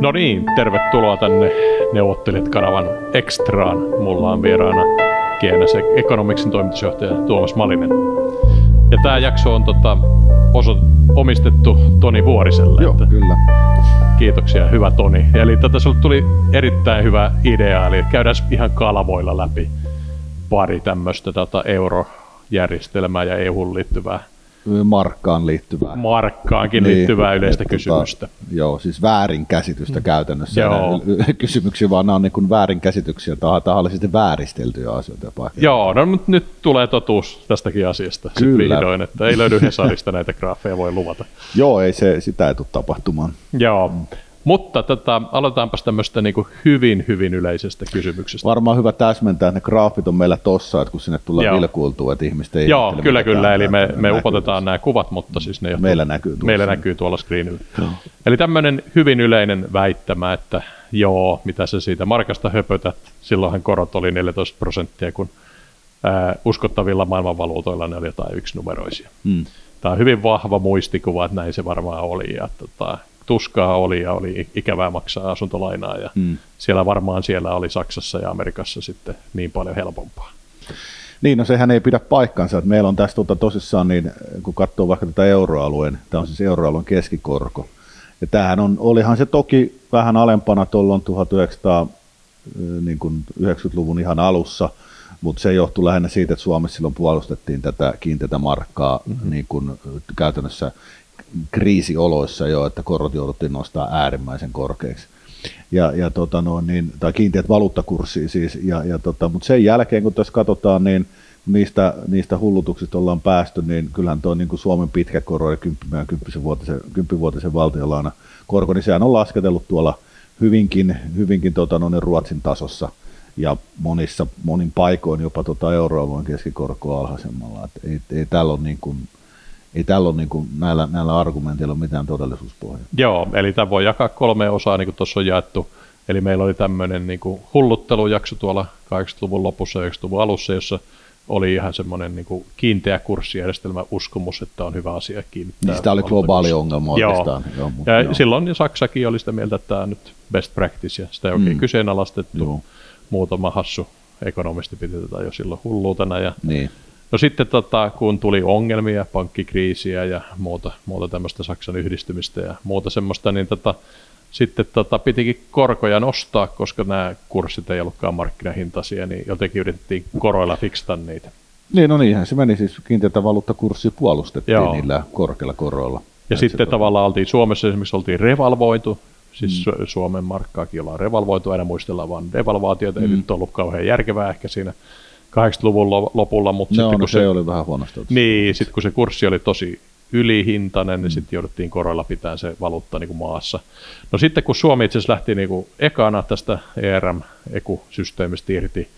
No niin, tervetuloa tänne Neuvottelijat kanavan Extraan. Mulla on vieraana GNS Economicsin toimitusjohtaja Tuomas Malinen. Ja tämä jakso on tota, oso, omistettu Toni Vuoriselle. Joo, että kyllä. Kiitoksia, hyvä Toni. Eli tätä sulle tuli erittäin hyvä idea, eli käydään ihan kalvoilla läpi pari tämmöistä tota, eurojärjestelmää ja EU liittyvää Markkaan liittyvää. markkaankin niin, liittyvää yleistä että kysymystä. Tota, joo, siis väärinkäsitystä käytännössä. Joo. Kysymyksiä, vaan nämä on niin kuin väärinkäsityksiä, taha- tahallisesti vääristeltyjä asioita. jopa. Joo, no mutta nyt tulee totuus tästäkin asiasta Kyllä. vihdoin, että ei löydy Hesarista näitä graafeja, voi luvata. Joo, ei se, sitä ei tule tapahtumaan. Joo, mutta tota, aloitetaanpas tämmöistä niin hyvin, hyvin yleisestä kysymyksestä. Varmaan hyvä täsmentää, että ne graafit on meillä tossa, että kun sinne tulee Joo. vilkuiltua, että ihmiset ei Joo, kyllä, kyllä, eli me, me näkyy upotetaan nämä kuvat, mutta siis ne johtuu- Meillä näkyy tuossa. meillä näkyy tuolla screenillä. Eli tämmöinen hyvin yleinen väittämä, että joo, mitä se siitä markasta höpötät, silloinhan korot oli 14 prosenttia, kun ää, uskottavilla maailmanvaluutoilla ne oli jotain yksinumeroisia. Mm. Tämä on hyvin vahva muistikuva, että näin se varmaan oli. Ja, tota, tuskaa oli ja oli ikävää maksaa asuntolainaa ja Mm. siellä varmaan siellä oli Saksassa ja Amerikassa sitten niin paljon helpompaa. Niin, no sehän ei pidä paikkansa. Että meillä on tässä tota, tosissaan, niin, kun katsoo vaikka tätä euroalueen, tämä on siis euroalueen keskikorko. Ja tämähän on, olihan se toki vähän alempana tuolloin 1900, niin kuin 90-luvun ihan alussa, mutta se johtui lähinnä siitä, että Suomessa silloin puolustettiin tätä kiinteätä markkaa mm-hmm. niin kuin käytännössä kriisioloissa jo, että korot jouduttiin nostaa äärimmäisen korkeiksi. Ja, ja tota no, niin, tai kiinteät valuuttakurssia siis, ja, ja tota, mutta sen jälkeen kun tässä katsotaan, niin niistä, niistä hullutuksista ollaan päästy, niin kyllähän tuo niin Suomen pitkä koro ja 10 vuotisen, 10 vuotisen valtiolaina korko, niin sehän on lasketellut tuolla hyvinkin, hyvinkin tota, no, niin Ruotsin tasossa ja monissa, monin paikoin jopa tota euroalueen keskikorkoa alhaisemmalla. Et ei, ei tällä ole, niin kuin, ei tällä ole niin kuin, näillä, näillä argumenteilla ole mitään todellisuuspohjaa. Joo, eli tämä voi jakaa kolmeen osaan, niin kuin tuossa on jaettu. Eli meillä oli tämmöinen niin kuin hulluttelujakso tuolla 80-luvun lopussa ja 90-luvun alussa, jossa oli ihan semmoinen niin kuin kiinteä kurssijärjestelmä uskomus, että on hyvä asia kiinnittää. Niin sitä oli globaali ongelma Joo. oikeastaan. Joo, mutta Ja joo. silloin Saksakin oli sitä mieltä, että tämä on nyt best practice, ja sitä ei oikein Mm. kyseenalaistettu. Joo. Muutama hassu ekonomisti piti tätä jo silloin hulluutena. Ja Niin. No sitten tota, kun tuli ongelmia, pankkikriisiä ja muuta, muuta tämmöistä Saksan yhdistymistä ja muuta semmoista, niin tota, sitten tota, pitikin korkoja nostaa, koska nämä kurssit ei ollutkaan markkinahintaisia, niin jotenkin yritettiin koroilla fiksata niitä. Niin, no niinhän se meni siis kiinteätä valuuttakurssia puolustettiin Joo. Niillä korkeilla koroilla. Ja sitten se tavallaan oltiin Suomessa esimerkiksi oltiin revalvoitu, siis mm. Suomen markkaakin ollaan revalvoitu, aina muistellaan vaan devalvaatiota, mm. ei nyt ollut kauhean järkevää ehkä siinä 80-luvun lo- lopulla, mutta No, sitten no kun se, se, oli vähän huonosti. Niin, sitten kun se kurssi oli tosi ylihintainen, niin sitten jouduttiin koroilla pitää se valuutta niin kuin maassa. No sitten kun Suomi itse asiassa lähti niin kuin ekana tästä E ERM-ekosysteemistä irti,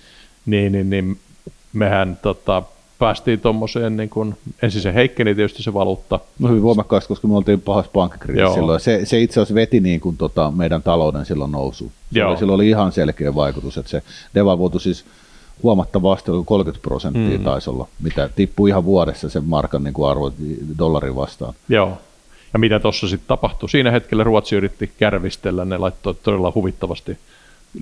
niin, niin, niin mehän tota, päästiin tuommoiseen, niin kuin, ensin se heikkeni tietysti se valuutta, No hyvin voimakkaasti, koska me oltiin pahassa pankkikriisissä silloin. Se, se itse asiassa veti niin kuin tota meidän talouden silloin nousu. Joo. Silloin oli ihan selkeä vaikutus, että se devalvoitu siis huomattavasti, oli 30 prosenttia Mm. taisi olla, mitä tippui ihan vuodessa sen markan niin kuin arvo dollarin vastaan. Joo. Ja mitä tuossa sitten tapahtui? Siinä hetkellä Ruotsi yritti kärvistellä, ne laittoi todella huvittavasti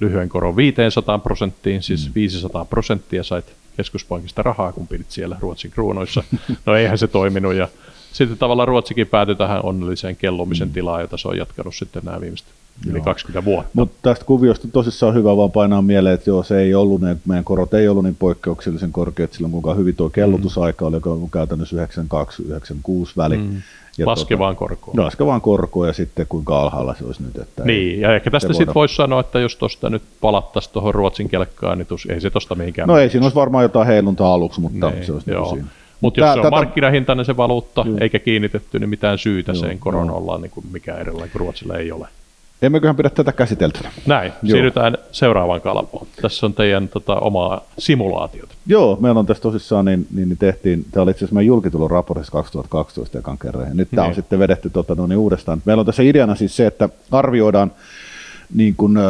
lyhyen koron 500 prosenttiin, siis mm. 500 prosenttia sait keskuspankista rahaa, kun pidit siellä Ruotsin kruunoissa. No eihän se toiminut ja sitten tavallaan Ruotsikin päätyi tähän onnelliseen kellumisen mm. tilaan, jota se on jatkanut sitten nämä viimeiset yli Joo. 20 vuotta. Mutta tästä kuviosta tosissaan on hyvä vaan painaa mieleen, että joo, se ei ollut, ne, meidän korot ei ollut niin poikkeuksellisen korkeat silloin, kuinka hyvin tuo kellutusaika oli, joka on käytännössä 92-96 väli. Mm. Laskevaan korkoon. Laskevaan korkoon ja sitten kuinka alhaalla se olisi nyt. Että ei- Niin, ja ehkä tästä sitten voida- voisi sanoa, että jos tuosta nyt palattaisiin tuohon Ruotsin kelkkaan, niin tus, ei se tuosta mihinkään No ei siinä olisi varmaan jotain heiluntaa aluksi, mutta Niin, se olisi joo. niin siinä. Mutta jos Tää- se on tätä- markkinahintainen se valuutta, Joo. eikä kiinnitetty, niin mitään syytä Joo, sen koron joo. olla niin kuin mikä erilainen kuin Ruotsilla ei ole. Emmeköhän pidä tätä käsiteltynä. Näin, Joo. siirrytään seuraavaan kalvoon. Tässä on teidän tota, omaa simulaatiota. Joo, meillä on tässä tosissaan, niin, niin, niin tehtiin, tämä oli itse asiassa meidän julkitulon raportissa 2012 ekan kerran, ja nyt tämä on Niin. sitten vedetty tota, no, niin uudestaan. Meillä on tässä ideana siis se, että arvioidaan niin kuin, äh,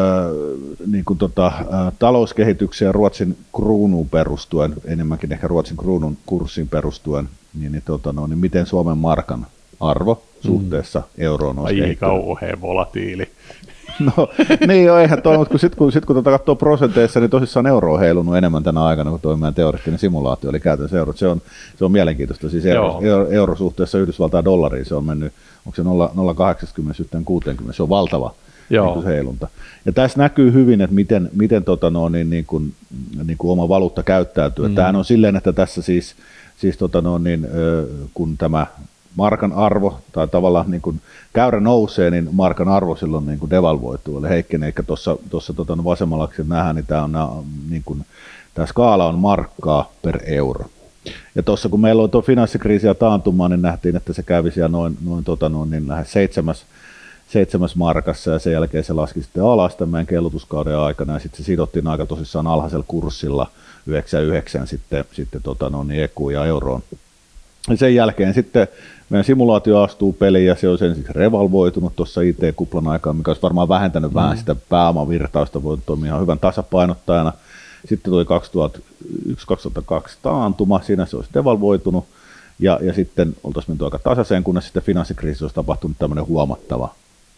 niin kuin tota, äh, talouskehitykseen Ruotsin kruunuun perustuen, enemmänkin ehkä Ruotsin kruunun kurssiin perustuen, niin, niin, tota, no, niin miten Suomen markan arvo suhteessa euroon olisi Ai kauhean volatiili. No niin jo, eihän toi, mutta kun sitten kun, sit, kun tuota katsoo prosenteissa, niin tosissaan euro on heilunut enemmän tänä aikana, kun toi meidän teoreettinen simulaatio oli käytännössä euro. Se on, se on mielenkiintoista. Siis euro, euro, euro, suhteessa Yhdysvaltain dollariin se on mennyt, onko se 0,80 sitten 60, se on valtava Joo. Niin heilunta. Ja tässä näkyy hyvin, että miten, miten tota no, niin, niin kuin, niin kuin oma valuutta käyttäytyy. Mm. Tämähän on silleen, että tässä siis, siis tota no, niin, kun tämä markan arvo tai tavallaan niin kuin käyrä nousee, niin markan arvo silloin niin kuin devalvoituu, eli heikkenee. Eikä tuossa, tota, no vasemmalla nähdään, niin tämä, on, niin kuin, tämä skaala on markkaa per euro. Ja tuossa kun meillä oli tuo finanssikriisi ja taantuma, niin nähtiin, että se kävi siellä noin, noin, tota, noin niin lähes seitsemäs, seitsemäs markassa ja sen jälkeen se laski sitten alas tämän kellutuskauden aikana ja sitten se sidottiin aika tosissaan alhaisella kurssilla 99 sitten, sitten tota, no, niin EQ ja euroon. Ja sen jälkeen sitten meidän simulaatio astuu peliin ja se on ensiksi revalvoitunut tuossa IT-kuplan aikaan, mikä olisi varmaan vähentänyt mm. vähän sitä pääomavirtausta, voi toimia ihan hyvän tasapainottajana. Sitten tuli 2001-2002 taantuma, siinä se olisi devalvoitunut ja, ja sitten oltaisiin menty aika tasaiseen, kunnes sitten finanssikriisi olisi tapahtunut tämmöinen huomattava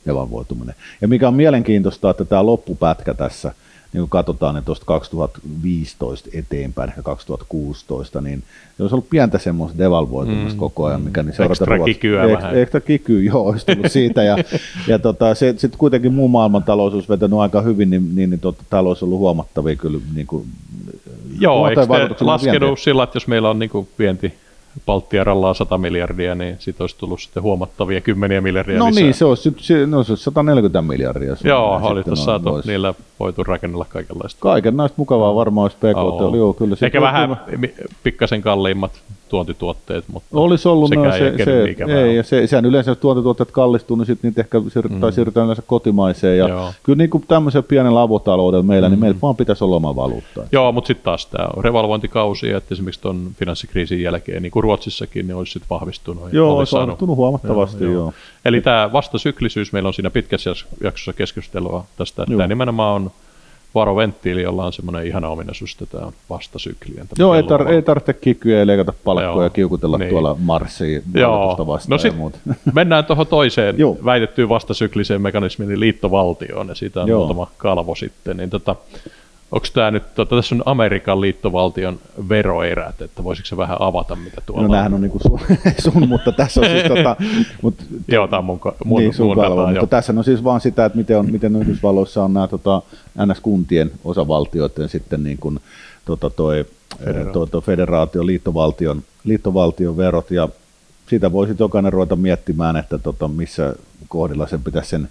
devalvoituminen. Ja mikä on mielenkiintoista, että tämä loppupätkä tässä – niin kun katsotaan, että tuosta 2015 eteenpäin, ehkä 2016, niin se olisi ollut pientä semmoista devalvoitumista mm, koko ajan, mikä niin seurata Ekstra kikyä ek, vähän. Ekstra kiky, joo, olisi tullut siitä. Ja, ja tota, se, sitten kuitenkin muu maailman talous olisi vetänyt aika hyvin, niin, niin, niin tota, talous on ollut huomattavia kyllä. Niin kuin, joo, eikö laskenut sillä, että jos meillä on niin kuin vienti Baltia rallaa 100 miljardia, niin siitä olisi tullut sitten huomattavia kymmeniä miljardia No lisää. niin, se olisi, se, no, se olisi 140 miljardia. Joo, oli tuossa saatu, vois... niillä voitu rakennella kaikenlaista. Kaiken näistä mukavaa varmaan olisi PKT. Oh. Joo, kyllä Ehkä vähän kyllä... pikkasen kalliimmat tuontituotteet, mutta Olisi ollut, no, se, se, ei, ja se, sehän yleensä tuontituotteet kallistuu, niin sitten niitä ehkä siirrytään, mm. siirrytään yleensä kotimaiseen. Ja Joo. kyllä niin kuin tämmöisen pienen lavotaloudella meillä, niin mm. niin meillä vaan pitäisi olla oma valuutta. Joo, mutta sitten taas tämä on revalvointikausi, että esimerkiksi tuon finanssikriisin jälkeen, niin kuin Ruotsissakin, niin olisi sitten vahvistunut. Joo, olisi vahvistunut huomattavasti, joo. joo. Eli tämä vastasyklisyys, meillä on siinä pitkässä jaksossa keskustelua tästä, että tämä nimenomaan on varoventtiili, jolla on semmoinen ihana ominaisuus, että tämä on vastasykli. Joo, ei, tar- ei tarvitse kikyä ja leikata palkkoja ja kiukutella niin. tuolla Marsiin Joo. vastaan no sit muuta. mennään tuohon toiseen Joo. väitettyyn vastasykliseen mekanismiin, niin liittovaltioon, ja siitä on Joo. muutama kalvo sitten. Niin tota, Onko tämä nyt, tota, tässä on Amerikan liittovaltion veroerät, että voisiko se vähän avata, mitä tuolla no, on? nämähän on niin kuin sun, sun, mutta tässä on siis tota, mut, Joo, tämä on mun, mun, niin, sun mun kalvo, dataa, mutta tässä on siis vaan sitä, että miten, on, miten Yhdysvalloissa on nämä tota, NS-kuntien osavaltioiden sitten niin kuin, tota, toi, toi, toi federaatio, liittovaltion, liittovaltion verot, ja siitä voisi jokainen ruveta miettimään, että tota, missä kohdilla sen pitäisi sen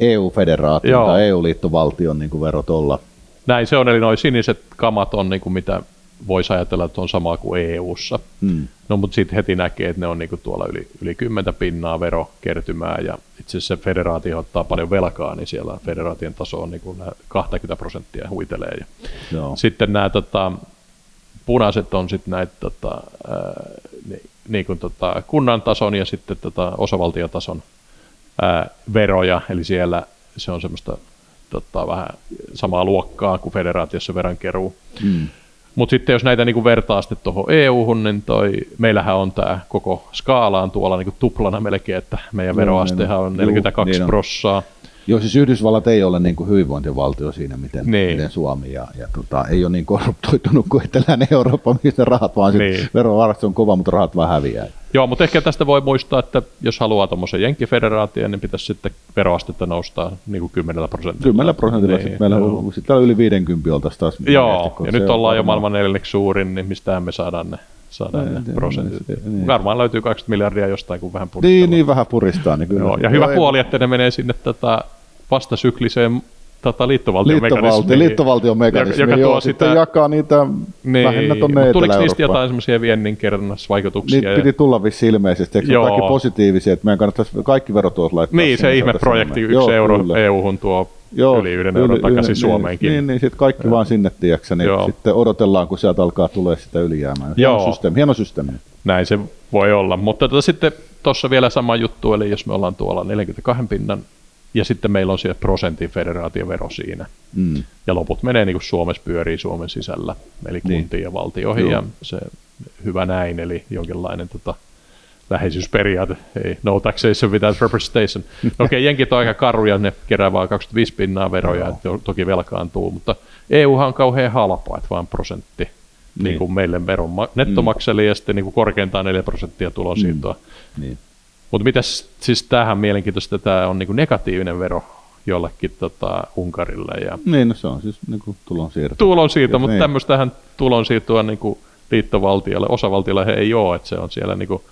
EU-federaation tai EU-liittovaltion niin kuin verot olla. Näin se on, eli noin siniset kamat on niin kuin mitä voisi ajatella, että on sama kuin EU-ssa. Hmm. No mutta sitten heti näkee, että ne on niinku tuolla yli, yli 10 pinnaa verokertymää ja itse asiassa federaatio ottaa paljon velkaa, niin siellä federaation taso on niinku 20 prosenttia huitelee. Ja Joo. Sitten nämä tota, punaiset on sitten näitä tota, niin, niin kuin tota, kunnan tason ja sitten tota, osavaltiotason ää, veroja, eli siellä se on semmoista tota, vähän samaa luokkaa kuin federaatiossa verankeruu. Mm. Mutta sitten jos näitä niinku vertaa sitten tuohon EU-hun, niin toi, meillähän on tämä koko skaala on tuolla niinku tuplana melkein, että meidän veroastehan on 42 niin prossaa. Joo, siis Yhdysvallat ei ole niin kuin hyvinvointivaltio siinä, miten, niin. miten Suomi, ja, ja tota, ei ole niin korruptoitunut kuin Eteläinen Eurooppa, missä rahat vaan niin. verovarat on kova, mutta rahat vähän häviää. Joo, mutta ehkä tästä voi muistaa, että jos haluaa tuommoisen jenkkifederaation, niin pitäisi sitten veroastetta nostaa niin kuin 10 prosentilla. 10 prosentilla, niin, sitten meillä on sitten yli 50 oltaisiin taas. Joo, ja nyt ollaan jo maailman neljänneksi suurin, niin mistä me saadaan ne saadaan ne prosentit. Niin. Varmaan löytyy 20 miljardia jostain, kun vähän puristaa. Niin, niin vähän puristaa. Niin kyllä. Joo, ja hyvä puoli, että ne menee sinne tätä vastasykliseen tota, liittovaltion Liittovaltio, liittovaltion mekanismi, joka, joka tuo sitä, jakaa niitä niin, lähinnä tuonne Tuliko niistä jotain semmoisia viennin kerrannasvaikutuksia? Niitä ja... piti tulla vissi ilmeisesti, eikö Joo. kaikki positiivisia, että meidän kannattaisi kaikki verotulot laittaa Niin, se ihmeprojekti, yksi Joo, euro kyllä. EU-hun tuo Joo, yli yhden euron takaisin yli, niin, Suomeenkin. Niin, niin sitten kaikki Joo. vaan sinne, tiedätkö, niin Joo. sitten odotellaan, kun sieltä alkaa tulee sitä ylijäämää. Joo. Hieno systeemi, hieno systeemi. Näin se voi olla, mutta tota, sitten tuossa vielä sama juttu, eli jos me ollaan tuolla 42 pinnan ja sitten meillä on siellä prosentin federaatiovero siinä. Mm. Ja loput menee niin kuin Suomessa pyörii Suomen sisällä, eli niin. kuntiin ja valtioihin, Joo. ja se hyvä näin, eli jonkinlainen tota, läheisyysperiaate, ei, no taxation without representation. No okei, okay, jenkit on aika karuja, ne kerää vain 25 pinnaa veroja, että toki velkaantuu, mutta EUhan on kauhean halpaa, että vain prosentti niin. Niin kuin meille veron nettomakseli mm. ja sitten niin kuin korkeintaan 4 prosenttia tulonsiirtoa. Mm. Niin. Mutta mitäs, siis tämähän mielenkiintoista, että tämä on niin kuin negatiivinen vero jollekin tota, Unkarille. Ja niin, no se on siis niin kuin tulonsiirto. Tulonsiirto, mutta niin. tämmöistähän tulonsiirtoa niin kuin liittovaltiolle, osavaltiolle he ei ole, että se on siellä niin kuin,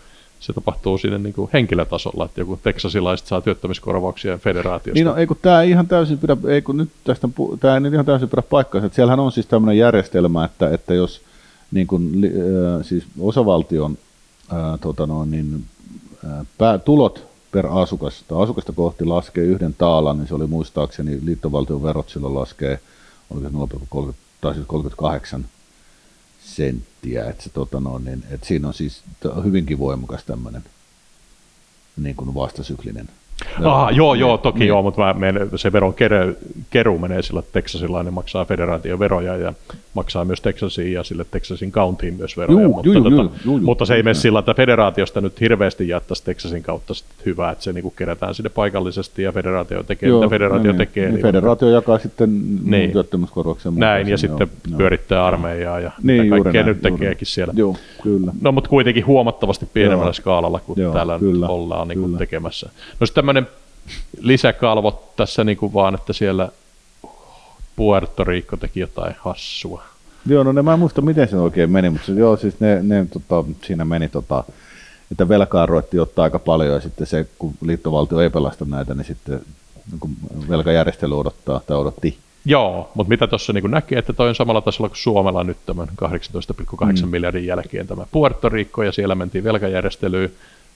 se tapahtuu siinä niin kuin henkilötasolla, että joku teksasilaiset saa työttömyyskorvauksia federaatiosta. Niin no, ei kun tämä ei ihan täysin pidä, ei kun nyt tästä, tämä ei ihan täysin pidä paikkaansa, että siellähän on siis tämmöinen järjestelmä, että, että jos niin kuin, äh, siis osavaltion äh, tota no, niin, äh, pää, tulot per asukasta, asukasta kohti laskee yhden taalan, niin se oli muistaakseni liittovaltion verot silloin laskee, oliko 0,30 tai siis 38 senttiä, että, se, tota no, niin, että siinä on siis hyvinkin voimakas tämmöinen niin kuin vastasyklinen. Aha, joo, joo, toki niin. joo, mutta mä menen, se veron keru, keru menee sillä, että Texasilainen maksaa federaatioveroja ja maksaa myös Texasiin ja sille Texasin countiin myös veroja, juu, mutta, juu, tota, juu, juu, mutta se ei mene sillä, että federaatiosta nyt hirveästi jaettaisi Texasin kautta hyvää, että se niin kuin kerätään sinne paikallisesti ja federaatio tekee, joo, mitä federaatio niin, tekee. Niin, niin federaatio jakaa sitten niin, työttömyyskorvauksen Näin, ja sitten joo, pyörittää joo. armeijaa ja niin, mitä kaikkea näin, nyt tekeekin siellä. Joo, kyllä. No, mutta kuitenkin huomattavasti pienemmällä joo. skaalalla kuin joo, täällä kyllä, ollaan niin kuin tekemässä. No sitten tämmöinen lisäkalvot tässä niin kuin vaan, että siellä Puerto Rico teki jotain hassua. Joo, no ne, mä en muista miten se oikein meni, mutta joo, siis ne, ne tota, siinä meni, tota, että velkaa ruvettiin ottaa aika paljon ja sitten se, kun liittovaltio ei pelasta näitä, niin sitten niin velkajärjestely odottaa tai odotti. Joo, mutta mitä tuossa niin näkee, että toi on samalla tasolla kuin Suomella nyt tämän 18,8 mm. miljardin jälkeen tämä Puerto Rico ja siellä mentiin velkajärjestelyyn,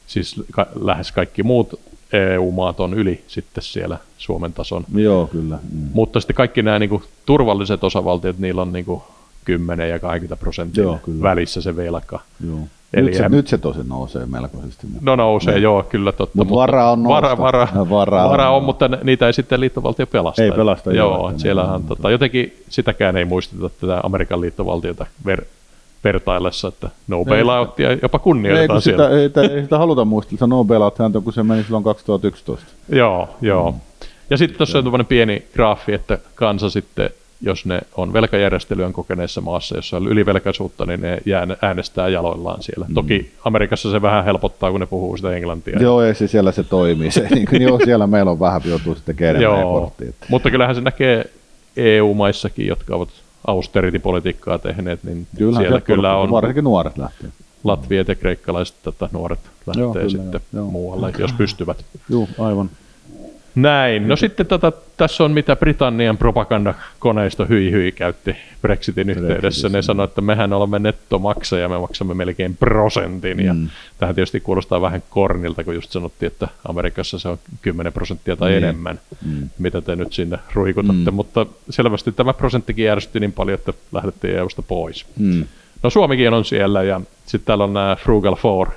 siis ka- lähes kaikki muut EU-maat on yli sitten siellä Suomen tason. Joo, kyllä. Mm. Mutta sitten kaikki nämä niin kuin, turvalliset osavaltiot, niillä on niin kuin, 10 ja 20 prosenttia joo, välissä se velka. Joo. Eli nyt, se, nyt se tosi nousee melkoisesti. No nousee, ne. joo, kyllä totta. Mut mutta vara on vara, vara, vara, vara on, mutta niitä ei sitten liittovaltio pelasta. Ei pelasta, joo. joo siellähän tota, jotenkin sitäkään ei muisteta tätä Amerikan liittovaltiota ver, vertaillessa, että no bailouttia jopa kunnioitetaan ei, siellä. Sitä, ei, ei, sitä haluta muistella, no bailout kun se meni silloin 2011. Joo, joo. Mm. Ja sitten tuossa on tämmöinen pieni graafi, että kansa sitten, jos ne on velkajärjestelyön kokeneessa maassa, jossa on ylivelkaisuutta, niin ne jää, äänestää jaloillaan siellä. Mm. Toki Amerikassa se vähän helpottaa, kun ne puhuu sitä englantia. Joo, ei se siellä se toimii. Se, niin kuin, joo, siellä meillä on vähän joutuu sitten kerran. Mutta kyllähän se näkee EU-maissakin, jotka ovat austerity-politiikkaa tehneet, niin kyllä, siellä kyllä on... Varsinkin nuoret lähtee. Latviat ja kreikkalaiset tätä nuoret lähtee joo, kyllä, sitten joo, muualle, joo. jos pystyvät. Joo, aivan. Näin. No sitten tota, tässä on mitä Britannian propagandakoneisto hyi hyi käytti Brexitin yhteydessä. Ne sanoi, että mehän olemme nettomaksaja, me maksamme melkein prosentin. Mm. Ja tähän tietysti kuulostaa vähän kornilta, kun just sanottiin, että Amerikassa se on 10 prosenttia tai mm. enemmän, mm. mitä te nyt sinne ruikutatte. Mm. Mutta selvästi tämä prosenttikin järjestyi niin paljon, että lähdettiin EUsta pois. Mm. No Suomikin on siellä ja sitten täällä on nämä Frugal Four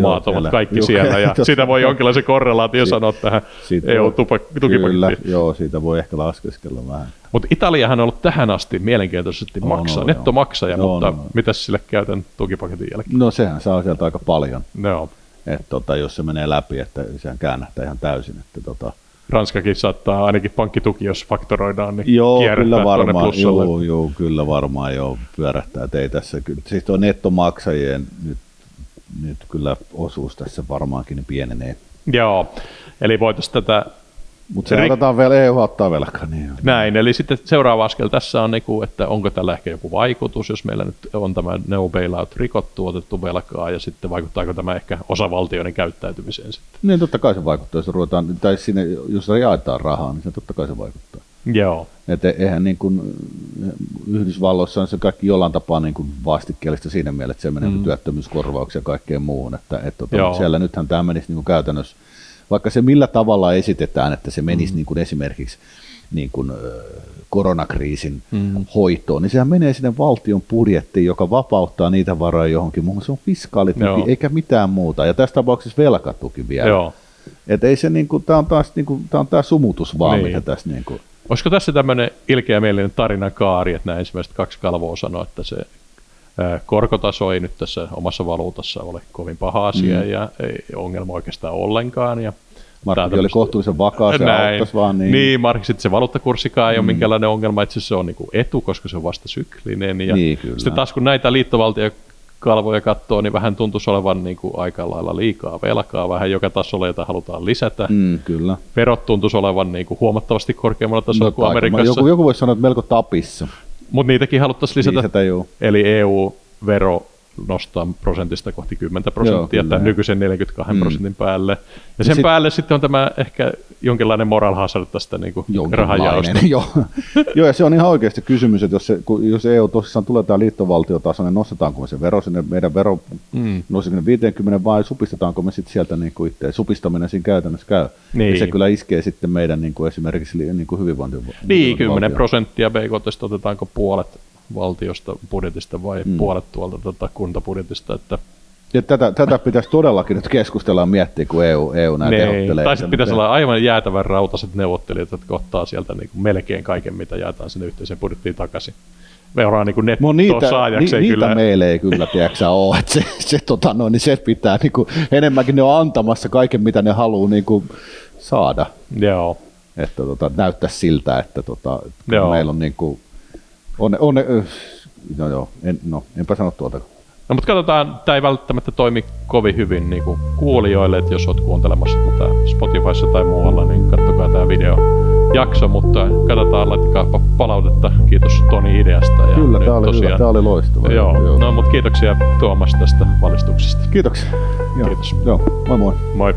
maat ovat siellä. kaikki Juh, siellä, ja sitä voi jonkinlaisen korrelaatio si- sanoa tähän EU-tukipakettiin. joo, siitä voi ehkä laskeskella vähän. Mutta Italiahan on ollut tähän asti mielenkiintoisesti maksaa, no, nettomaksaja, no, mutta no, no. mitäs sille käytän tukipaketin jälkeen? No sehän saa sieltä aika paljon, no. Et, tota, jos se menee läpi, että sehän käännähtää ihan täysin. Että, tota, Ranskakin saattaa ainakin pankkituki, jos faktoroidaan, niin joo, kyllä varmaan, joo, joo, kyllä varmaan joo, pyörähtää. ei tässä, siis tuo nettomaksajien nyt nyt kyllä osuus tässä varmaankin pienenee. Joo, eli voitaisiin tätä... Mutta se rik- otetaan vielä, EU ottaa velkaa. Niin Näin, eli sitten seuraava askel tässä on, niinku, että onko tällä ehkä joku vaikutus, jos meillä nyt on tämä no bailout rikottu, otettu velkaa, ja sitten vaikuttaako tämä ehkä osavaltioiden käyttäytymiseen sitten? Niin, totta kai se vaikuttaa, jos ruvetaan, tai sinne, jos jaetaan rahaa, niin se totta kai se vaikuttaa. Joo. Että eihän niin kuin, Yhdysvalloissa on se kaikki jollain tapaa niin kuin vastikkeellista siinä mielessä, että se menee mm. työttömyyskorvauksia ja kaikkeen muuhun. Että, että tuota, siellä nythän tämä menisi niin kuin käytännössä, vaikka se millä tavalla esitetään, että se menisi mm. niin kuin esimerkiksi niin kuin, koronakriisin mm. hoitoon, niin sehän menee sinne valtion budjettiin, joka vapauttaa niitä varoja johonkin. Muun muassa on fiskaalituki, Joo. eikä mitään muuta. Ja tässä tapauksessa velkatuki vielä. Joo. Et ei se, niin kuin, tämä on taas niin kuin, tämä on tämä sumutus vaan, niin. mitä tässä niin kuin, Olisiko tässä tämmöinen ilkeämielinen tarina kaari, että nämä ensimmäiset kaksi kalvoa sanoo, että se Korkotaso ei nyt tässä omassa valuutassa ole kovin paha asia mm. ja ei ongelma oikeastaan ollenkaan. Ja Markki oli kohtuullisen vakaa, se Näin. vaan niin. Niin, Markki, sitten se valuuttakurssikaan ei mm. ole minkäänlainen ongelma, itse se on niin kuin etu, koska se on vasta syklinen. Ja niin, kyllä. Sitten taas kun näitä liittovaltiokalvoja katsoo, niin vähän tuntuisi olevan niin kuin aika lailla liikaa velkaa vähän joka tasolla, jota halutaan lisätä. Mm, kyllä. Verot tuntuisi olevan niin kuin huomattavasti korkeammalla tasolla no, kuin Amerikassa. Joku, joku voisi sanoa, että melko tapissa. Mutta niitäkin haluttaisiin lisätä. lisätä Eli EU-vero nostaa prosentista kohti 10 prosenttia tämän nykyisen 42 mm. prosentin päälle. Ja sen sit, päälle sitten on tämä ehkä jonkinlainen moral hazard tästä niin kuin rahanjaosta. Joo. Joo, ja se on ihan oikeasti kysymys, että jos, se, jos EU tosissaan tulee tämä liittovaltiotaso, niin nostetaanko me se vero sinne, meidän vero mm. nousi 50 vai supistetaanko me sitten sieltä niin kuin itse, supistaminen siinä käytännössä käy. Niin. Ja se kyllä iskee sitten meidän niin kuin esimerkiksi niin kuin hyvinvointivaltio. Niin, 10 prosenttia BKT otetaanko puolet valtiosta budjetista vai mm. puolet tuolta tota, kuntabudjetista. Että ja tätä, tätä pitäisi todellakin nyt keskustella ja miettiä, kun EU, EU näin niin, neuvottelee. Tai sitten pitäisi olla aivan jäätävän rautaiset neuvottelijat, jotka ottaa sieltä niin kuin melkein kaiken, mitä jaetaan sinne yhteiseen budjettiin takaisin. Me ollaan niin netto no niitä, ni, niitä kyllä. meillä ei kyllä, tiedätkö ole. Että se, se, tota, no, niin se pitää, niin kuin, enemmänkin ne on antamassa kaiken, mitä ne haluaa niin kuin, saada. Joo. Että tota, näyttää siltä, että tota, meillä on niin kuin, on, on, no joo, en, no, enpä sano tuota. No mutta katsotaan, tämä ei välttämättä toimi kovin hyvin niin kuin kuulijoille, että jos olet kuuntelemassa tätä Spotifyssa tai muualla, niin katsokaa tämä video jakso, mutta katsotaan, laittakaa palautetta. Kiitos Toni ideasta. Ja Kyllä, tämä oli, tosiaan, tämä oli loistava. Joo, joo. No, mutta kiitoksia Tuomas tästä valistuksesta. Kiitoksia. Joo. Kiitos. Joo, moi moi. Moi.